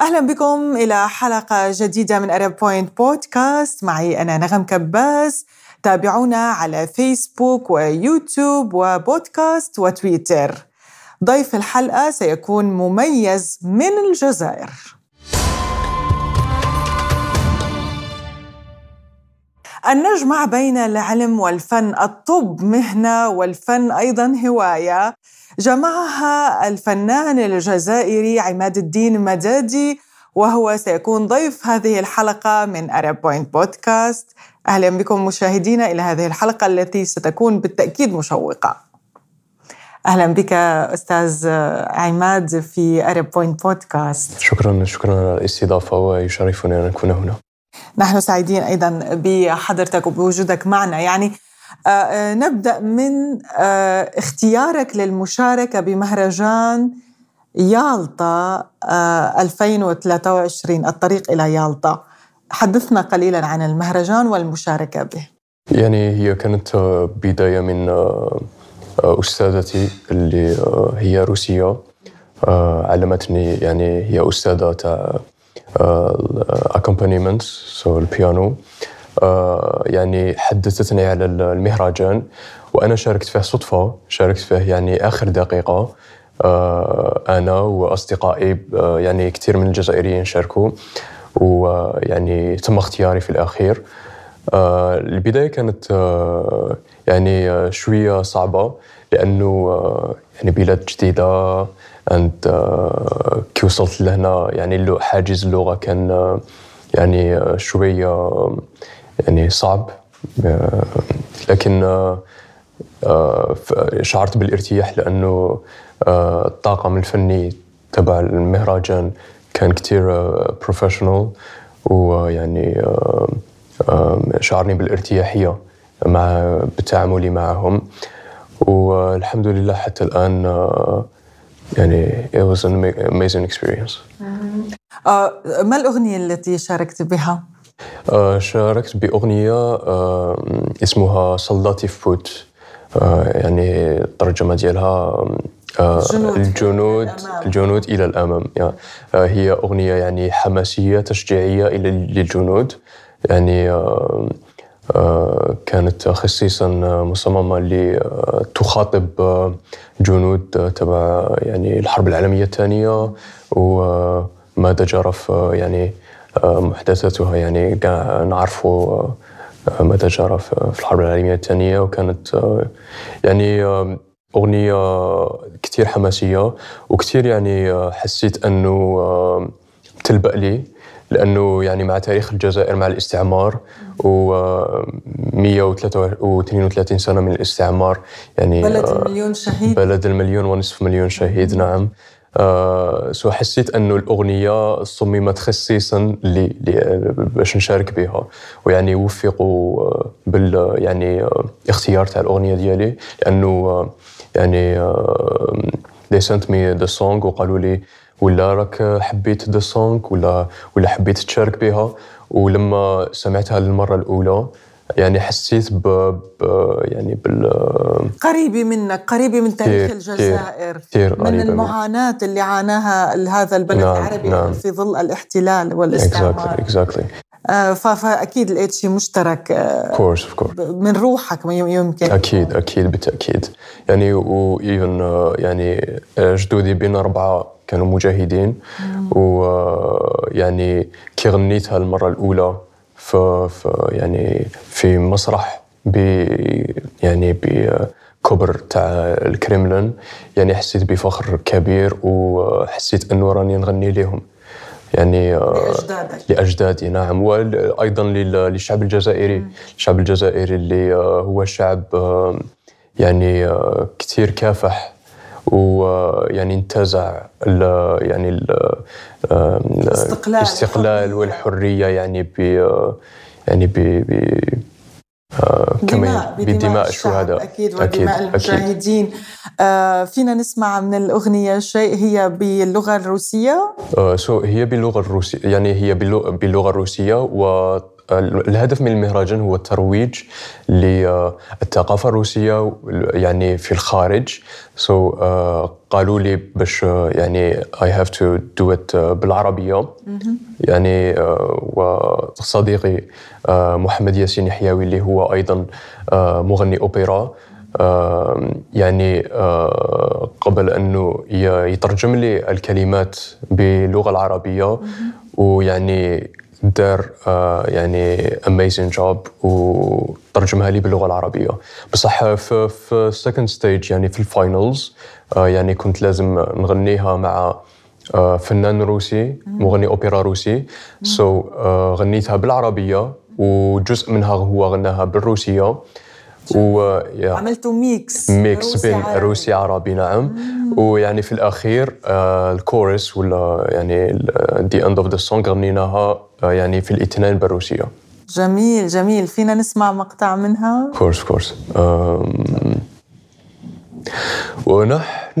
أهلا بكم إلى حلقة جديدة من أرب بوينت بودكاست معي أنا نغم كباس تابعونا على فيسبوك ويوتيوب وبودكاست وتويتر. ضيف الحلقة سيكون مميز من الجزائر. أن نجمع بين العلم والفن الطب مهنة والفن أيضا هواية. جمعها الفنان الجزائري عماد الدين مدادي وهو سيكون ضيف هذه الحلقة من أرب بوينت بودكاست أهلا بكم مشاهدينا إلى هذه الحلقة التي ستكون بالتأكيد مشوقة. أهلا بك أستاذ عماد في أرب بوينت بودكاست شكرا شكرا على الاستضافة ويشرفني أن أكون هنا. نحن سعيدين أيضا بحضرتك وبوجودك معنا. يعني آه، آه، نبدأ من آه، اختيارك للمشاركة بمهرجان يالطا 2023 الطريق إلى يالطا. حدثنا قليلا عن المهرجان والمشاركة به. يعني هي كانت بداية من أستاذتي اللي هي روسية علمتني يعني هي أستاذة تاع accompaniment سو البيانو يعني حدثتني على المهرجان وأنا شاركت فيه صدفة شاركت فيه يعني آخر دقيقة آه، أنا وأصدقائي آه، يعني كثير من الجزائريين شاركوا ويعني تم اختياري في الأخير. البداية كانت يعني شوية صعبة لأنه يعني بلاد جديدة أنت كي وصلت لهنا يعني حاجز اللغة كان يعني شوية يعني صعب. آه، لكن آه، آه، شعرت بالارتياح لأنه الطاقم الفني تبع المهرجان كان كتير بروفيشنال ويعني شعرني بالارتياحية مع بتعاملي معهم. والحمد لله حتى الآن يعني it was an amazing experience. ما الأغنية التي شاركت بها؟ آه، شاركت بأغنية آه، اسمها صلاتي في فوت. آه، يعني الترجمة ديالها الجنود. الجنود إلى الأمام. هي أغنية يعني حماسية تشجيعية للجنود. يعني كانت خصيصا مصممة لتخاطب جنود تبع يعني الحرب العالمية الثانية وماذا جرى في يعني محدثاتها يعني نعرفوا آه، ماذا جرى في الحرب العالمية الثانية. وكانت آه، يعني أغنية كثير حماسية وكثير يعني حسيت أنه تلبأ لي. لأنه يعني مع تاريخ الجزائر مع الاستعمار و 132 سنة من الاستعمار يعني بلد المليون شهيد. بلد المليون ونصف مليون شهيد نعم. آه so حسيت أنه الأغنية صممت خصيصا باش نشارك بها. ويعني وفقوا آه، بال يعني آه، اختيار تاع الأغنية ديالي لأنه آه، يعني they sent me the song وقالوا لي ولا راك حبيت the song ولا ولا حبيت تشارك بها ولما سمعتها للمرة الأولى يعني حسيت ب, ب يعني بال قريبة منك قريبة من تاريخ الجزائر كتير من المعاناة اللي عاناها هذا البلد نعم العربي نعم. في ظل الاحتلال والاستعمار exactly, exactly. آه فاكيد لقيت شيء مشترك كورس of course. من روحك يمكن. أكيد أكيد بالتاكيد يعني وايفن آه، يعني آه، جدودي بين أربعة كانوا مجاهدين. ويعني كي غنيتها المرة الأولى في, في يعني في مسرح ب يعني بكبر تاع الكريملين. يعني حسيت بفخر كبير وحسيت أنه راني نغني لهم يعني لأجدادك. لأجدادي نعم. وأيضا للشعب الجزائري. الشعب الجزائري اللي هو شعب يعني كثير كافح ويعني انتزع ال يعني ال الاستقلال, الاستقلال والحرية يعني ب يعني ب, آه، كمان بدماء الشهداء أكيد ودماء المجاهدين آه فينا نسمع من الأغنية شيء هي باللغة الروسية؟ آه so هي باللغة الروسية يعني هي باللغة الروسية و الهدف من المهرجان هو الترويج للثقافة الروسية يعني في الخارج. So uh, قالوا لي باش يعني I have to do it بالعربية. يعني وصديقي محمد ياسين يحيوي اللي هو أيضا مغني أوبرا. يعني قبل أنه يترجم لي الكلمات باللغة العربية. ويعني دار يعني amazing job وترجمها لي باللغة العربية. بصح في في ال second stage يعني في ال finals يعني كنت لازم نغنيها مع فنان روسي مغني أوبرا روسي. so so, غنيتها بالعربية وجزء منها هو غناها بالروسية. و عملتوا mix mix بين عربي. روسي عربي نعم. مم. ويعني في الأخير آه الكورس ولا يعني the end of the song غنيناها آه يعني في الاثنين بالروسية. جميل جميل. فينا نسمع مقطع منها؟ of course of course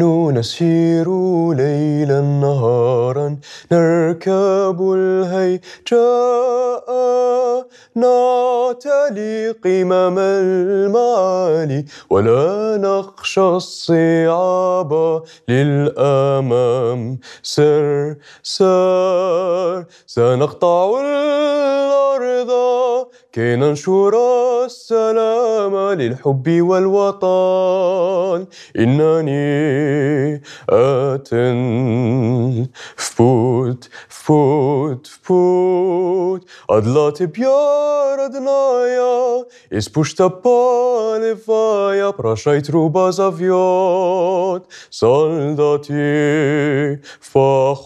ونحن نسير ليلا نهارا نركب الهيجاء نعتلي قمم المعالي ولا نخشى الصعاب للأمام. سر سر سنقطع الأرض كي ننشر السلام للحب والوطن. إنني atın Впут, впут, впут Адлати пьяр одная Из пушта полевая Прошай труба зовет Солдати в поход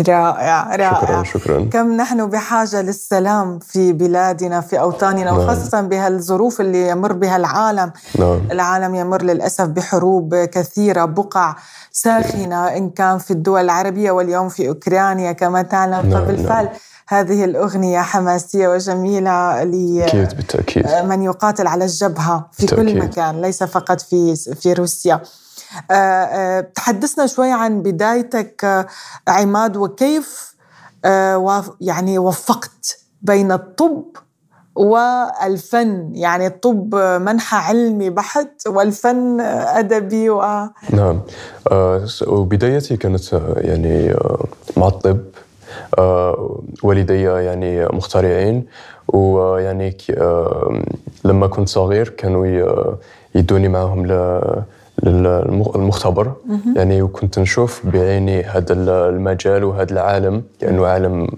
رائع رائع شكرا شكرا كم نحن بحاجة للسلام في بلادنا في أوطاننا نعم. وخاصة بهالظروف اللي يمر بها العالم نعم. العالم يمر للأسف بحروب كثيرة بقع ساخنة إن كان في الدول العربية واليوم في أوكرانيا كما تعلم نعم. فبالفعل نعم. هذه الأغنية حماسية وجميلة أكيد بالتأكيد من يقاتل على الجبهة في بالتأكيد. كل مكان ليس فقط في في روسيا تحدثنا شوي عن بدايتك آه، عماد وكيف يعني وفقت بين الطب والفن؟ يعني الطب منحى علمي بحت والفن أدبي و... نعم. وبدايتي كانت يعني مع الطب. والدي يعني مخترعين. ويعني لما كنت صغير كانوا يدوني معهم للمختبر يعني وكنت نشوف بعيني هذا المجال وهذا العالم لأنه عالم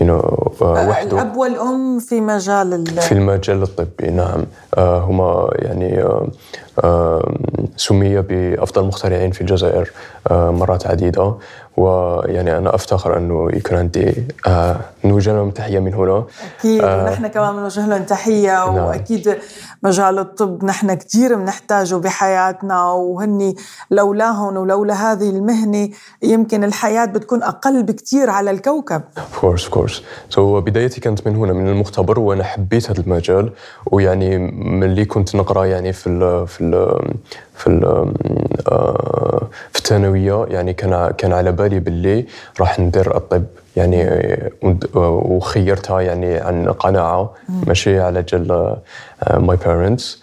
you know, وحده. الأب والأم في مجال في المجال الطبي نعم. هما يعني سمي بأفضل المخترعين في الجزائر مرات عديدة. ويعني أنا أفتخر أنه يكون عندي آه نوجه لهم تحية من هنا. أكيد آه نحن كمان بنوجه لهم تحية نعم. وأكيد مجال الطب نحن كثير بنحتاجه بحياتنا وهني لولاهم ولولا هذه المهنة يمكن الحياة بتكون أقل بكثير على الكوكب. of course course so بدايتي كانت من هنا من المختبر وأنا حبيت هذا المجال. ويعني ملي كنت نقرأ يعني في ال في ال في آه، في الثانوية يعني كان كان على بالي باللي راح ندير الطب. يعني وخيرتها يعني عن قناعة ماشي على جل my parents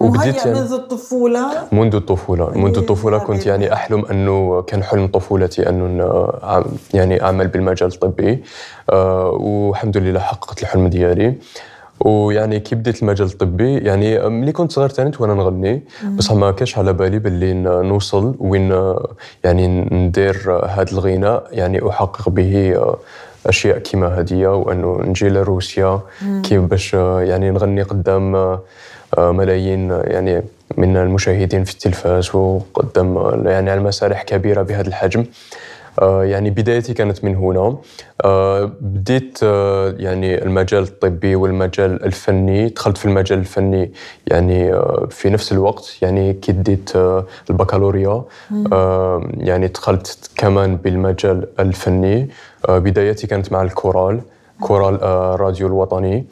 وبديت يعني منذ الطفولة؟ منذ الطفولة. منذ الطفولة كنت يعني أحلم أنه كان حلم طفولتي أنه يعني أعمل بالمجال الطبي. آه، والحمد لله حققت الحلم ديالي. ويعني كي بديت المجال الطبي يعني ملي كنت صغير تانيت وأنا نغني بصح ما كانش على بالي باللي نوصل وين يعني ندير هذا الغناء يعني أحقق به أشياء كيما هديه وأنه نجي لروسيا كيف باش يعني نغني قدام ملايين يعني من المشاهدين في التلفاز وقدام يعني على مسارح كبيرة بهذا الحجم. آه، يعني بدايتي كانت من هنا. آه، بديت آه، يعني المجال الطبي والمجال الفني. دخلت في المجال الفني يعني في نفس الوقت. يعني كي ديت البكالوريا. يعني دخلت كمان بالمجال الفني. بدايتي كانت مع الكورال كورال راديو الوطني.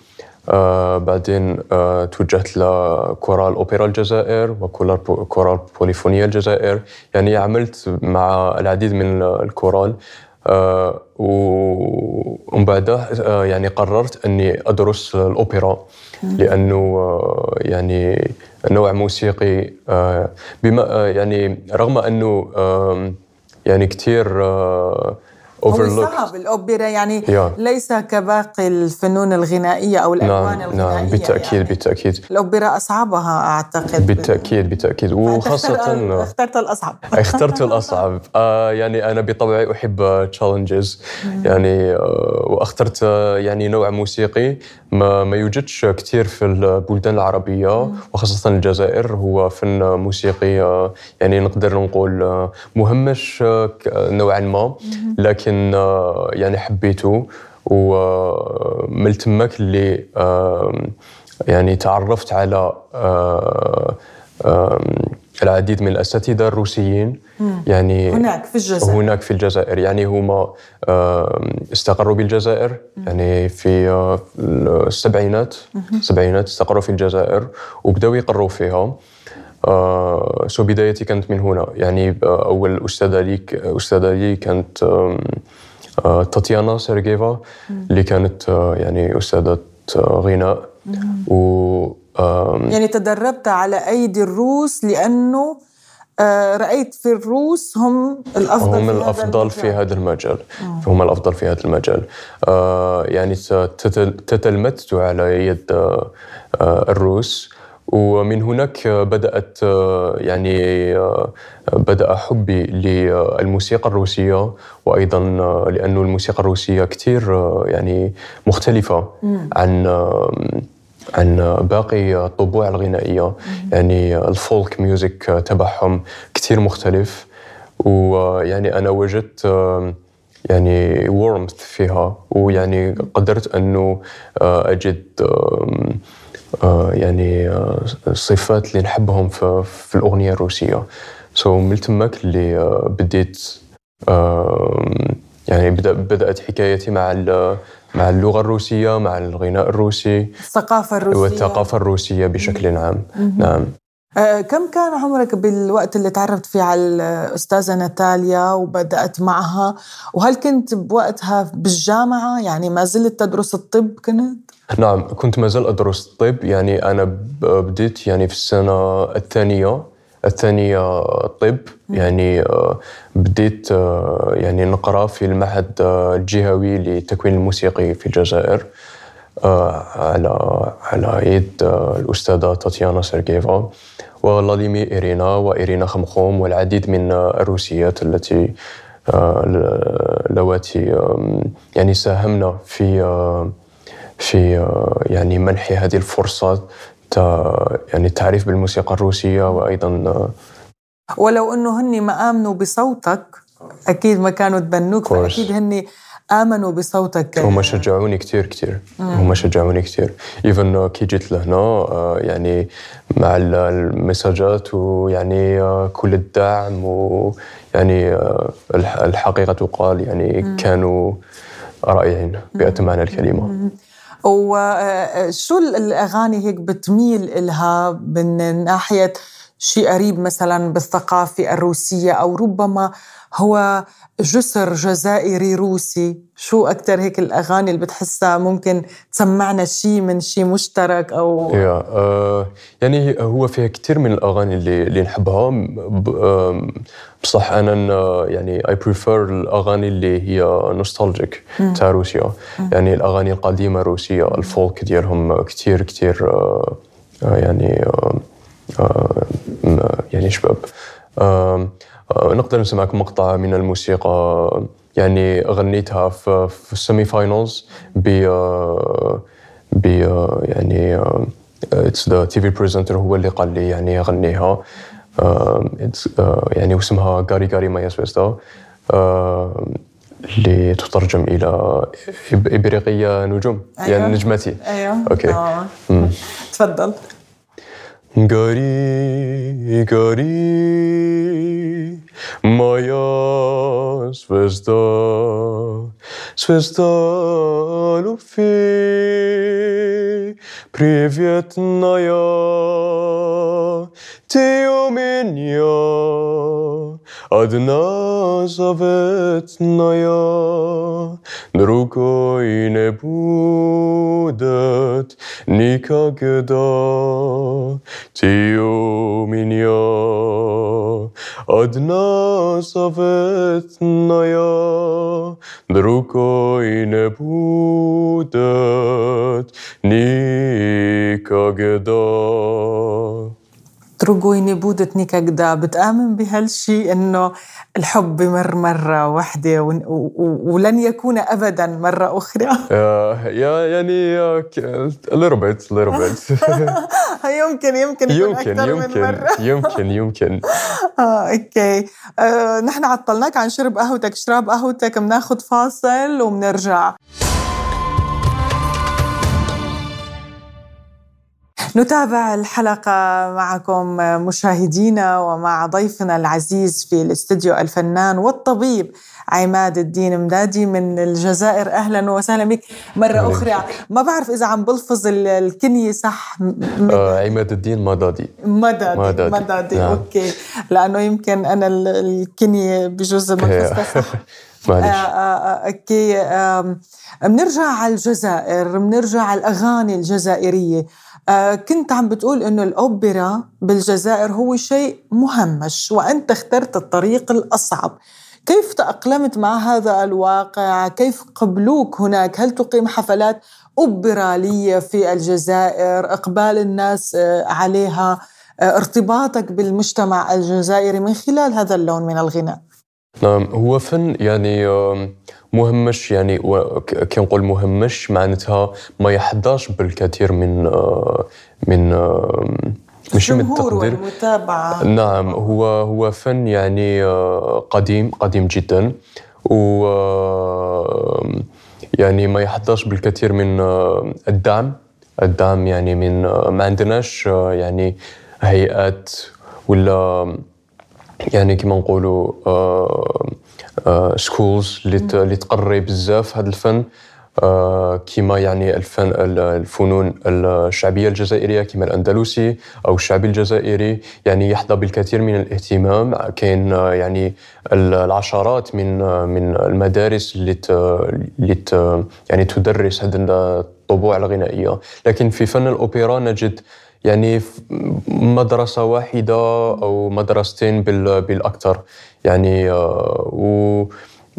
آه بعدين آه توجهت لكورال أوبرا الجزائر وكورال بوليفونيا الجزائر. يعني عملت مع العديد من الكورال. آه، ومن بعد آه، يعني قررت أني أدرس الاوبرا لأنه آه، يعني نوع موسيقي بما يعني رغم أنه يعني كثير هو صعب الأوبرا يعني yeah. ليس كباقي الفنون الغنائية أو الألوان نعم الغنائية نعم بالتأكيد يعني. بالتأكيد الأوبرا أصعبها أعتقد. بالتأكيد بالتأكيد. وخاصة اخترت الأصعب. اخترت الأصعب. آه يعني أنا بطبعي أحب تشالنجز يعني آه وأخترت يعني نوع موسيقي ما, ما يوجدش كثير في البلدان العربية وخاصة الجزائر. هو فن موسيقي آه يعني نقدر نقول آه مهمش آه نوعا ما. لكن لكن آه، يعني حبيته ومن تماك اللي يعني تعرفت على آه، العديد من الأساتذة الروسيين. يعني هناك في الجزائر. هناك في الجزائر. يعني هما استقروا بالجزائر. يعني في آه، السبعينات. السبعينات استقروا في الجزائر وبداوا يقروا فيها. آه so بدايتي كانت من هنا؟ يعني أول أستاذة لي أستاذة لي كانت آه تاتيانا سيرجيفا اللي كانت آه يعني أستاذة غناء. و يعني تدربت على أيدي الروس لأنه آه رأيت في الروس هم الأفضل هم في الأفضل هذا في هذا المجال. هم الأفضل في هذا المجال. آه يعني تتلمذت على يد آه الروس. ومن هناك بدأت يعني بدأ حبي للموسيقى الروسية وأيضا لأن الموسيقى الروسية كثير يعني مختلفة عن عن باقي الطبوع الغنائية. يعني ال folk music تبعهم كثير مختلف. ويعني أنا وجدت يعني warmth فيها ويعني قدرت أنه أجد يعني آه، الصفات اللي نحبهم في, في الأغنية الروسية. so, من تماك اللي آه، بديت يعني بدأت حكايتي مع مع اللغة الروسية مع الغناء الروسي الثقافة الروسية. والثقافة الروسية بشكل عام. نعم. كم كان عمرك بالوقت اللي تعرفت فيه على الأستاذة ناتاليا وبدأت معها؟ وهل كنت بوقتها بالجامعة؟ يعني ما زلت تدرس الطب كنت؟ نعم كنت ما زال أدرس الطب يعني أنا بديت يعني في السنة الثانية الثانية طب. يعني آه، بديت آه، يعني نقرأ في المعهد آه، الجهوي للتكوين الموسيقي في الجزائر على على يد الأستاذة تاتيانا سيرجيفا وفلاديمير إيرينا وإيرينا خمخوم والعديد من الروسيات التي اللواتي يعني ساهمنا في في آه، يعني منح هذه الفرصة يعني التعريف بالموسيقى الروسية وأيضا آه، ولو أنه هني ما آمنوا بصوتك أكيد ما كانوا تبنوك فأكيد هني آمنوا بصوتك هم شجعوني كثير كثير هم شجعوني كثير ايفن كي جيت لهنا آه، يعني مع المساجات ويعني كل الدعم ويعني الحقيقة تقال يعني كانوا رائعين بأتم الكلمة. وشو الأغاني هيك بتميل إلها من ناحية شيء قريب مثلا بالثقافة الروسية أو ربما هو جسر جزائري روسي. شو أكثر هيك الأغاني اللي بتحسها ممكن تسمعنا شيء من شيء مشترك أو yeah, uh, يعني هو فيها كثير من الأغاني اللي, اللي نحبها. بصح أنا يعني I prefer الأغاني اللي هي nostalgic تاع روسيا. يعني الأغاني القديمة الروسية ال folk ديالهم كثير كثير uh, يعني uh, يعني شباب. آه، نقدر نسمعك مقطع من الموسيقى يعني غنيتها في, في ال semi finals ب ب يعني it's the TV presenter هو اللي قال لي يعني غنيها. يعني واسمها гори гори моя звезда اللي تترجم إلى إبريقية نجوم يعني أيوه. يعني نجمتي. أيوه. okay. آه. تفضل. Гори, гори, моя звезда, звезда любви, приветная, ты у меня. Одна заветная, другой не будет никогда. Ты у меня одна заветная, другой не будет никогда. другой не будет никогда بتآمن بهالشيء إنه الحب بمر مرة واحدة ولن يكون أبدا مرة أخرى يا يعني a little bit a little bit يمكن يمكن يمكن يمكن يمكن يمكن آه، اوكي آه، نحن عطلناك عن شرب قهوتك شراب قهوتك بناخذ فاصل وبنرجع نتابع الحلقة معكم مشاهدينا ومع ضيفنا العزيز في الاستديو الفنان والطبيب عماد الدين مدادي من الجزائر. أهلا وسهلا بك. مرة أخرى ما بعرف إذا عم بلفظ الكنية صح. آه عماد الدين مدادي. مدادي مدادي, مدادي. نعم. okay. لأنه يمكن أنا الكنية بجزء ما صح معلش. آه، آه، okay. بنرجع على الجزائر بنرجع على الأغاني الجزائرية. آه، كنت عم بتقول إنه الأوبرا بالجزائر هو شيء مهمش وأنت اخترت الطريق الأصعب كيف تأقلمت مع هذا الواقع؟ كيف قبلوك هناك؟ هل تقيم حفلات أوبرالية في الجزائر؟ إقبال الناس آه، عليها؟ آه، ارتباطك بالمجتمع الجزائري من خلال هذا اللون من الغناء؟ نعم هو فن يعني مهمش يعني كي نقول مهمش معناتها ما يحظاش بالكثير من من مش من التقدير. والمتابعة. نعم هو هو فن يعني قديم قديم جدا و يعني ما يحظاش بالكثير من الدعم. الدعم يعني من ما عندناش يعني هيئات ولا يعني كما نقولوا سكولز اللي تقري بزاف هذا الفن. آه، كما يعني الفن الفنون الشعبية الجزائرية كما الأندلسي أو الشعبي الجزائري. يعني يحظى بالكثير من الاهتمام. كاين آه، يعني العشرات من آه، من المدارس اللي اللي يعني تدرس هذه الطبوع الغنائية. لكن في فن الأوبرا نجد يعني مدرسة واحدة أو مدرستين بالأكثر. يعني آه، و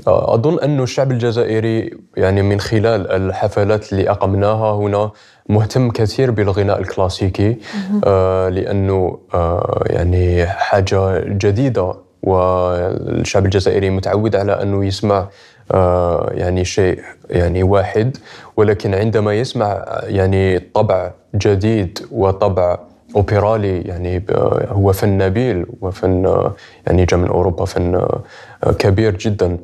آه، أظن أن الشعب الجزائري يعني من خلال الحفلات اللي أقمناها هنا مهتم كثير بالغناء الكلاسيكي آه لأنه آه يعني حاجة جديدة والشعب الجزائري متعود على أنه يسمع آه يعني شيء يعني واحد ولكن عندما يسمع يعني طبع جديد وطبع اوبرالي يعني هو فن نبيل وفن يعني جاء من أوروبا فن كبير جدا.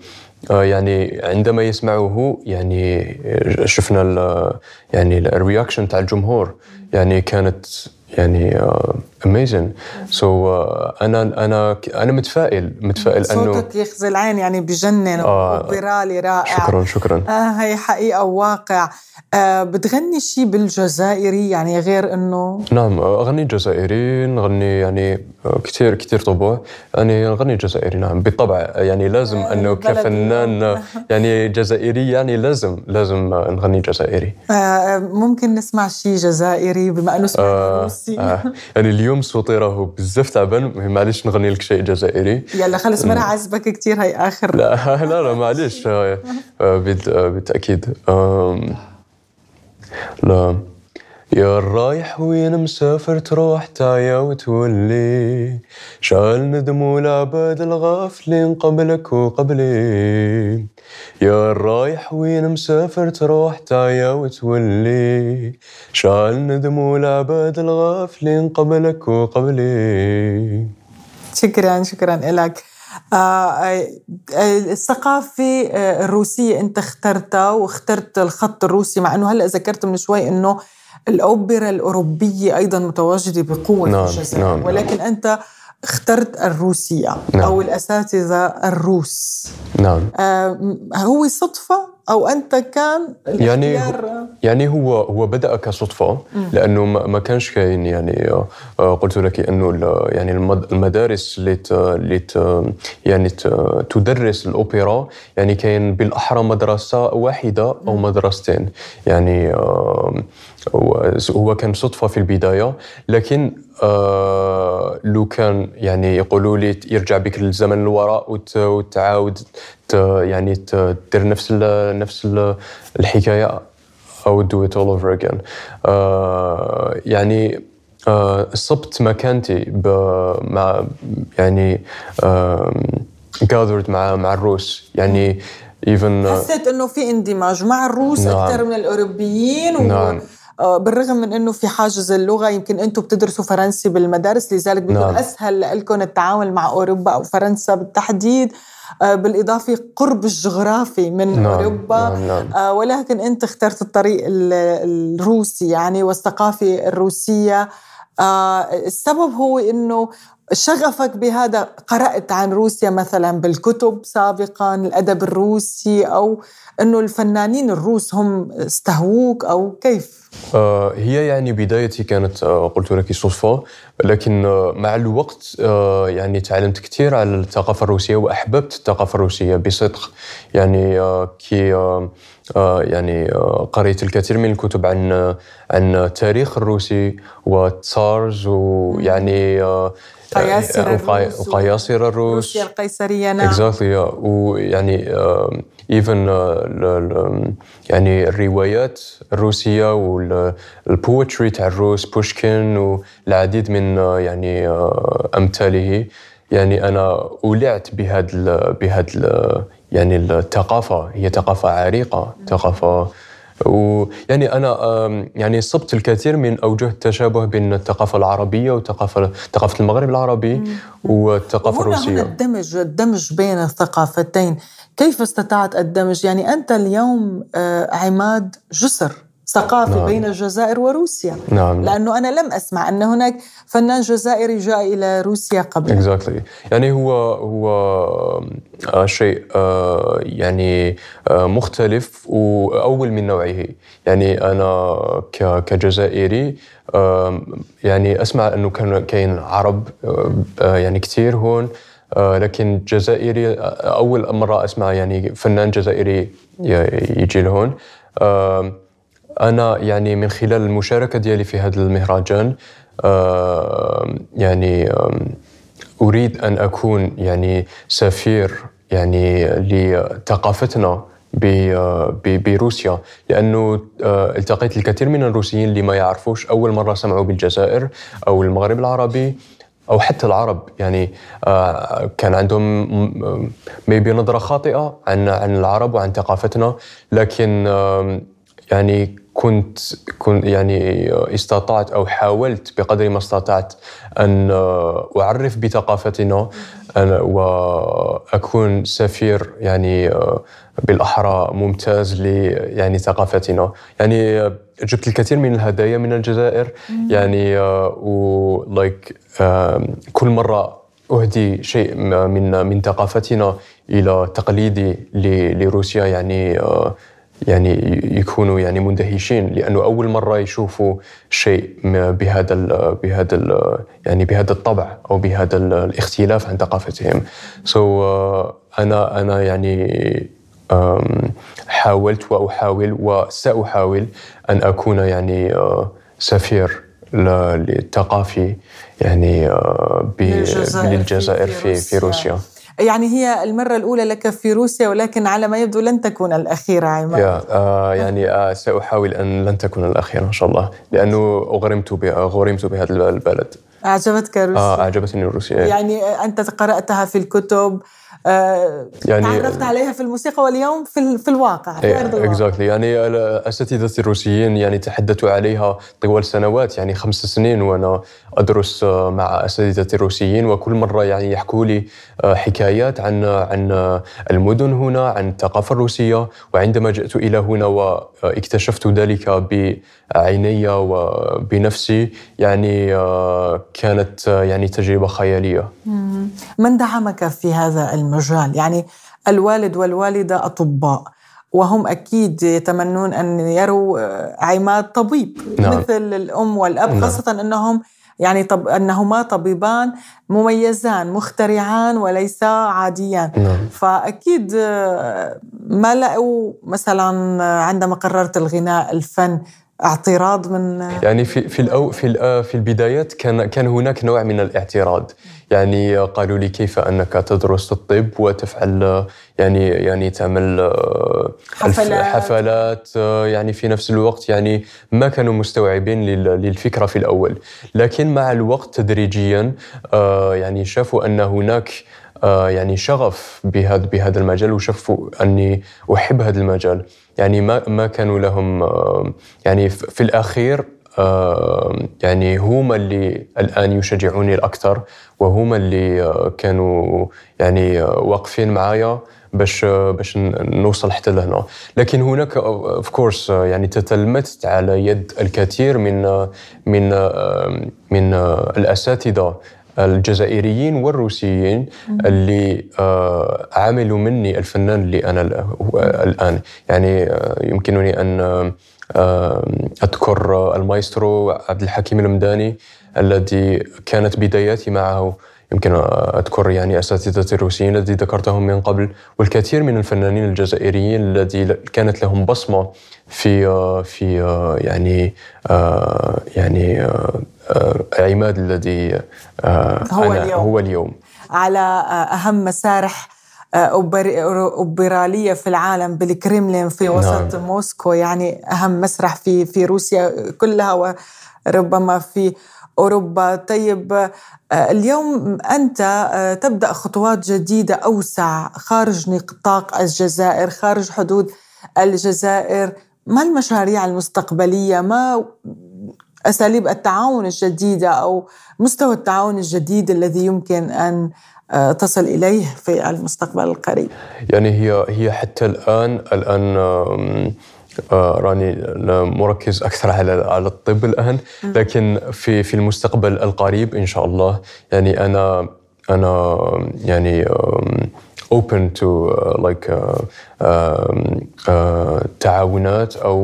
يعني عندما يسمعه يعني شفنا يعني ال reaction تاع الجمهور. يعني كانت يعني amazing uh, so, uh, أنا أنا أنا متفائل متفائل أنه صوتك يخزي العين يعني بجنن آه وبرالي رائع. شكرا شكرا. آه هي حقيقة وواقع. آه بتغني شيء بالجزائري يعني غير إنه؟ نعم أغني جزائري نغني يعني كثير كثير طبوع. يعني نغني جزائري نعم بالطبع يعني لازم آه أنه كفنان يعني جزائري يعني لازم لازم نغني جزائري. آه ممكن نسمع شيء جزائري بما أنه سمعنا آه روسي. آه. يعني اليوم صوتي راهو بزاف تعبان. معليش نغني لك شيء جزائري. يلا خلص ما عزبك كثير هي آخر. لا لا لا معليش. آه، آه، بالتاكيد لا. يا الرايح وين مسافر تروح تعيا وتولي شال ندم والعباد الغافلين قبلك وقبلي. يا الرايح وين مسافر تروح تعيا وتولي شال ندم والعباد الغافلين قبلك وقبلي. شكرا شكرا لك. آه، آه، الثقافة آه، الروسية أنت اخترتها واخترت الخط الروسي مع أنه هلأ ذكرت من شوي أنه الأوبرا الأوروبية أيضا متواجدة بقوة نعم في الجزائر نعم. ولكن نعم. أنت اخترت الروسية نعم. أو الأساتذة الروس. نعم. آه هو صدفة أو أنت كان يعني يعني هو هو بدأ كصدفة لأنه ما كانش كاين يعني آه، قلت لك إنه يعني المدارس اللي اللي يعني تدرس الأوبرا يعني كاين بالأحرى مدرسة واحدة أو مدرستين. يعني هو كان صدفة في البداية لكن آه لو كان يعني يقولوا لي يرجع بك للزمن الوراء وتعاود يعني تدير نفس ال نفس ال الحكاية I would do it all over again آه يعني آه صبت مكانتي مع يعني آه gathered مع مع الروس يعني even حسيت إنه في اندماج مع الروس نعم. أكثر من الأوروبيين نعم. آه، بالرغم من إنه في حاجز اللغة يمكن أنتم بتدرسوا فرنسي بالمدارس لذلك بيكون نعم. أسهل لكم التعامل مع أوروبا أو فرنسا بالتحديد آه، بالإضافة قرب الجغرافي من نعم. أوروبا نعم. نعم. آه، ولكن أنت اخترت الطريق الروسي يعني والثقافة الروسية السبب هو أنه شغفك بهذا قرأت عن روسيا مثلا بالكتب سابقا الأدب الروسي أو أنه الفنانين الروس هم استهووك أو كيف؟ آه هي يعني بدايتي كانت آه قلت لك صدفة لكن آه مع الوقت آه يعني تعلمت كثير على الثقافة الروسية وأحببت الثقافة الروسية بصدق يعني آه كي آه آه يعني آه قريت الكثير من الكتب عن عن التاريخ الروسي والتسارز ويعني آه قياصر الروس الروس. روسيا القيصرية نعم. Exactly ويعني ايفن يعني الروايات الروسية وال poetry تاع الروس بوشكين والعديد من يعني أمثاله. يعني أنا أولعت بهذا بهذا يعني الثقافة هي ثقافة عريقة ثقافة ويعني أنا يعني صبت الكثير من أوجه التشابه بين الثقافة العربية وثقافة ثقافة المغرب العربي والثقافة الروسية. هنا الدمج الدمج بين الثقافتين كيف استطعت الدمج؟ يعني أنت اليوم آه، عماد جسر. ثقافي نعم. بين الجزائر وروسيا. نعم. لأنه أنا لم أسمع أن هناك فنان جزائري جاء إلى روسيا قبل. Exactly. يعني هو هو آه، شيء آه، يعني آه، مختلف وأول من نوعه. يعني أنا كجزائري يعني أسمع أنه كان كاين عرب يعني كثير هون لكن جزائري أول مرة أسمع يعني فنان جزائري يجي لهون. أنا يعني من خلال المشاركة ديالي في هذا المهرجان يعني أريد أن أكون يعني سفير يعني لثقافتنا بروسيا لأنه آه، التقيت الكثير من الروسيين اللي ما يعرفوش أول مرة سمعوا بالجزائر أو المغرب العربي أو حتى العرب يعني آه، كان عندهم ميبي نظرة خاطئة عن عن العرب وعن ثقافتنا لكن يعني كنت كنت يعني استطعت أو حاولت بقدر ما استطعت أن أعرف بثقافتنا واكون سفير يعني بالأحرى ممتاز ل يعني ثقافتنا. يعني جبت الكثير من الهدايا من الجزائر يعني و كل مرة أهدي شيء من من ثقافتنا إلى تقليدي لروسيا يعني يعني يكونوا يعني مندهشين لأنه أول مرة يشوفوا شيء بهذا ال بهذا ال يعني بهذا الطبع أو بهذا الاختلاف عن ثقافتهم. سو so, uh, أنا أنا يعني um, حاولت وأحاول وسأحاول أن أكون يعني uh, سفير للثقافي يعني uh, للجزائر في في روسيا. يعني هي المرة الأولى لك في روسيا ولكن على ما يبدو لن تكون الأخيرة عماد آه يعني آه سأحاول أن لن تكون الأخيرة إن شاء الله. لأنه أغرمت غرمت بهذا البلد. أعجبتك روسيا؟ آه أعجبتني روسيا. يعني أنت قرأتها في الكتب آه، يعني تعرفت عليها في الموسيقى واليوم في في الواقع في أرض الواقع. اكزاكتلي يعني الاساتذه الروسيين يعني تحدثوا عليها طوال سنوات يعني خمس سنين وأنا أدرس مع أساتذة الروسيين وكل مرة يعني يحكوا لي آه، حكايات عن عن المدن هنا عن الثقافة الروسية وعندما جئت إلى هنا واكتشفت ذلك بعيني وبنفسي يعني آه، كانت يعني تجربة خيالية من دعمك في هذا المجال يعني الوالد والوالدة أطباء وهم أكيد يتمنون أن يروا عماد طبيب نعم. مثل الأم والأب نعم. خاصة أنهم يعني طب أنهما طبيبان مميزان مخترعان وليس عاديان نعم. فأكيد ما لقوا مثلا عندما قررت الغناء الفن اعتراض من يعني في في الأو في في البدايات كان كان هناك نوع من الاعتراض يعني قالوا لي كيف أنك تدرس الطب وتفعل يعني يعني تعمل حفلات, حفلات يعني في نفس الوقت يعني ما كانوا مستوعبين للفكرة في الأول. لكن مع الوقت تدريجيا يعني شافوا أن هناك يعني شغف بهذا بهذا المجال وشافوا أني أحب هذا المجال. يعني ما ما كانوا لهم يعني في الأخير يعني هما اللي الآن يشجعوني الأكثر وهما اللي كانوا يعني واقفين معايا باش باش نوصل حتى لهنا. لكن هناك اوف كورس يعني تتلمذت على يد الكثير من من من الأساتذة الجزائريين والروسيين اللي آه، عملوا مني الفنان اللي أنا الآن. يعني آه، يمكنني أن أذكر المايسترو عبد الحكيم المداني الذي كانت بداياتي معه. يمكن أذكر يعني اساتذتي الروسيين الذي ذكرتهم من قبل والكثير من الفنانين الجزائريين الذي كانت لهم بصمة في في يعني يعني عماد الذي هو اليوم. هو اليوم. على أهم مسارح أوبرالية في العالم بالكريملين في وسط نعم. موسكو يعني أهم مسرح في في روسيا كلها وربما في أوروبا. طيب آه، اليوم أنت آه، تبدأ خطوات جديدة أوسع خارج نطاق الجزائر خارج حدود الجزائر. ما المشاريع المستقبلية؟ ما أساليب التعاون الجديدة أو مستوى التعاون الجديد الذي يمكن أن آه، تصل إليه في المستقبل القريب. يعني هي هي حتى الآن الآن آه، راني مركز أكثر على على الطب الآن لكن في في المستقبل القريب إن شاء الله يعني أنا أنا يعني open to uh, like uh, uh, تعاونات أو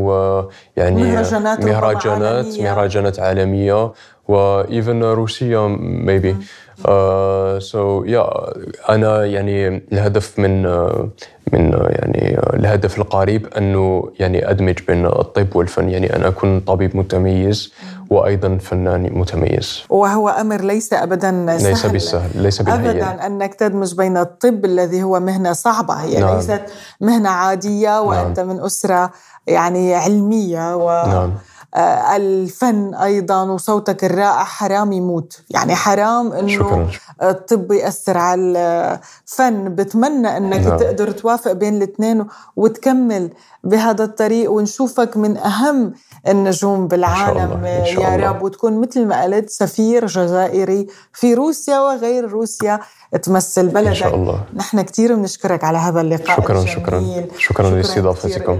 uh, يعني مهرجانات مهرجانات عالمية. مهرجانات عالمية و even روسيه maybe. uh, so yeah أنا يعني الهدف من من يعني الهدف القريب أنه يعني أدمج بين الطب والفن يعني أنا أكون طبيب متميز وأيضا فنان متميز وهو أمر ليس ابدا سهل ليس بالسهل ليس بالهين ابدا انك تدمج بين الطب الذي هو مهنة صعبة هي نعم. ليست مهنة عادية وأنت نعم. من أسرة يعني علمية و نعم. آه، الفن أيضا وصوتك الرائع حرام يموت يعني حرام إنه. الطب يأثر على الفن بتمنى إنك نعم. تقدر توافق بين الاثنين وتكمل بهذا الطريق ونشوفك من أهم النجوم بالعالم يا رب. وتكون مثل ما قلت سفير جزائري في روسيا وغير روسيا تمثل بلدك. إن شاء الله. نحن كثير بنشكرك على هذا اللقاء شكرا الجميل. شكرا. شكرا لاستضافتكم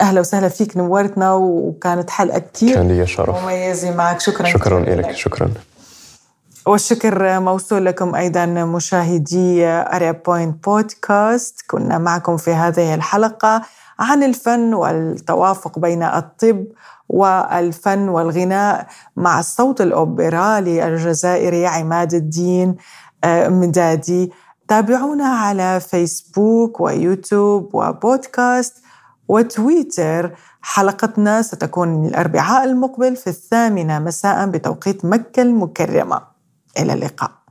أهلا وسهلا فيك نورتنا وكانت حلقة كثير كان لي شرف. مميزة معك. شكرا شكرا لك شكرا. والشكر موصول لكم أيضا مشاهدي أريا بوينت بودكاست. كنا معكم في هذه الحلقة. عن الفن والتوافق بين الطب والفن والغناء مع الصوت الاوبرالي الجزائري عماد الدين آه، مدادي. تابعونا على فيسبوك ويوتيوب وبودكاست وتويتر. حلقتنا ستكون الأربعاء المقبل في الثامنة. مساء بتوقيت مكة المكرمة. إلى اللقاء.